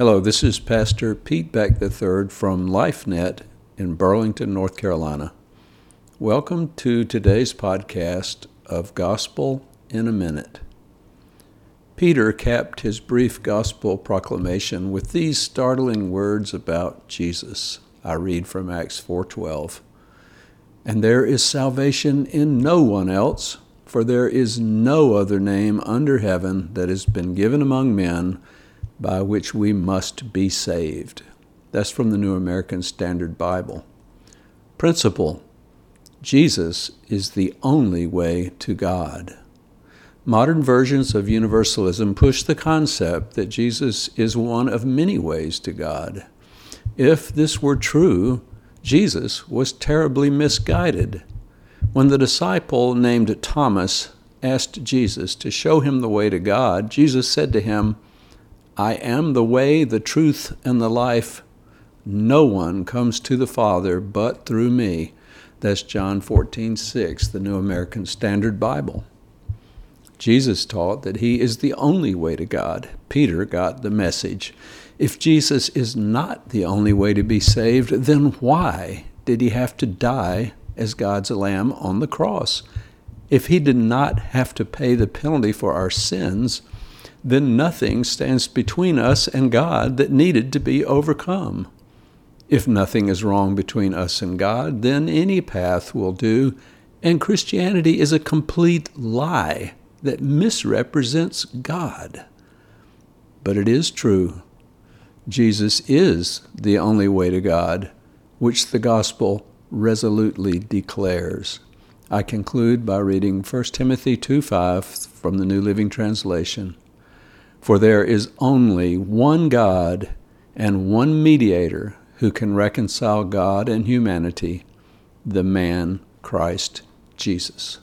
Hello, this is Pastor Pete Beck III from LifeNet in Burlington, North Carolina. Welcome to today's podcast of Gospel in a Minute. Peter capped his brief gospel proclamation with these startling words about Jesus. I read from Acts 4:12. And there is salvation in no one else, for there is no other name under heaven that has been given among men by which we must be saved. That's from the New American Standard Bible. Principle Jesus is the only way to God. Modern versions of universalism push the concept that Jesus is one of many ways to God. If this were true, Jesus was terribly misguided. When the disciple named Thomas asked Jesus to show him the way to God, Jesus said to him, I am the way, the truth, and the life. No one comes to the Father but through me. That's John 14, 6, the New American Standard Bible. Jesus taught that he is the only way to God. Peter got the message. If Jesus is not the only way to be saved, then why did he have to die as God's lamb on the cross? If he did not have to pay the penalty for our sins, then nothing stands between us and God that needed to be overcome. If nothing is wrong between us and God, then any path will do, and Christianity is a complete lie that misrepresents God. But it is true. Jesus is the only way to God, which the gospel resolutely declares. I conclude by reading 1 Timothy 2:5 from the New Living Translation. For there is only one God and one mediator who can reconcile God and humanity, the man Christ Jesus.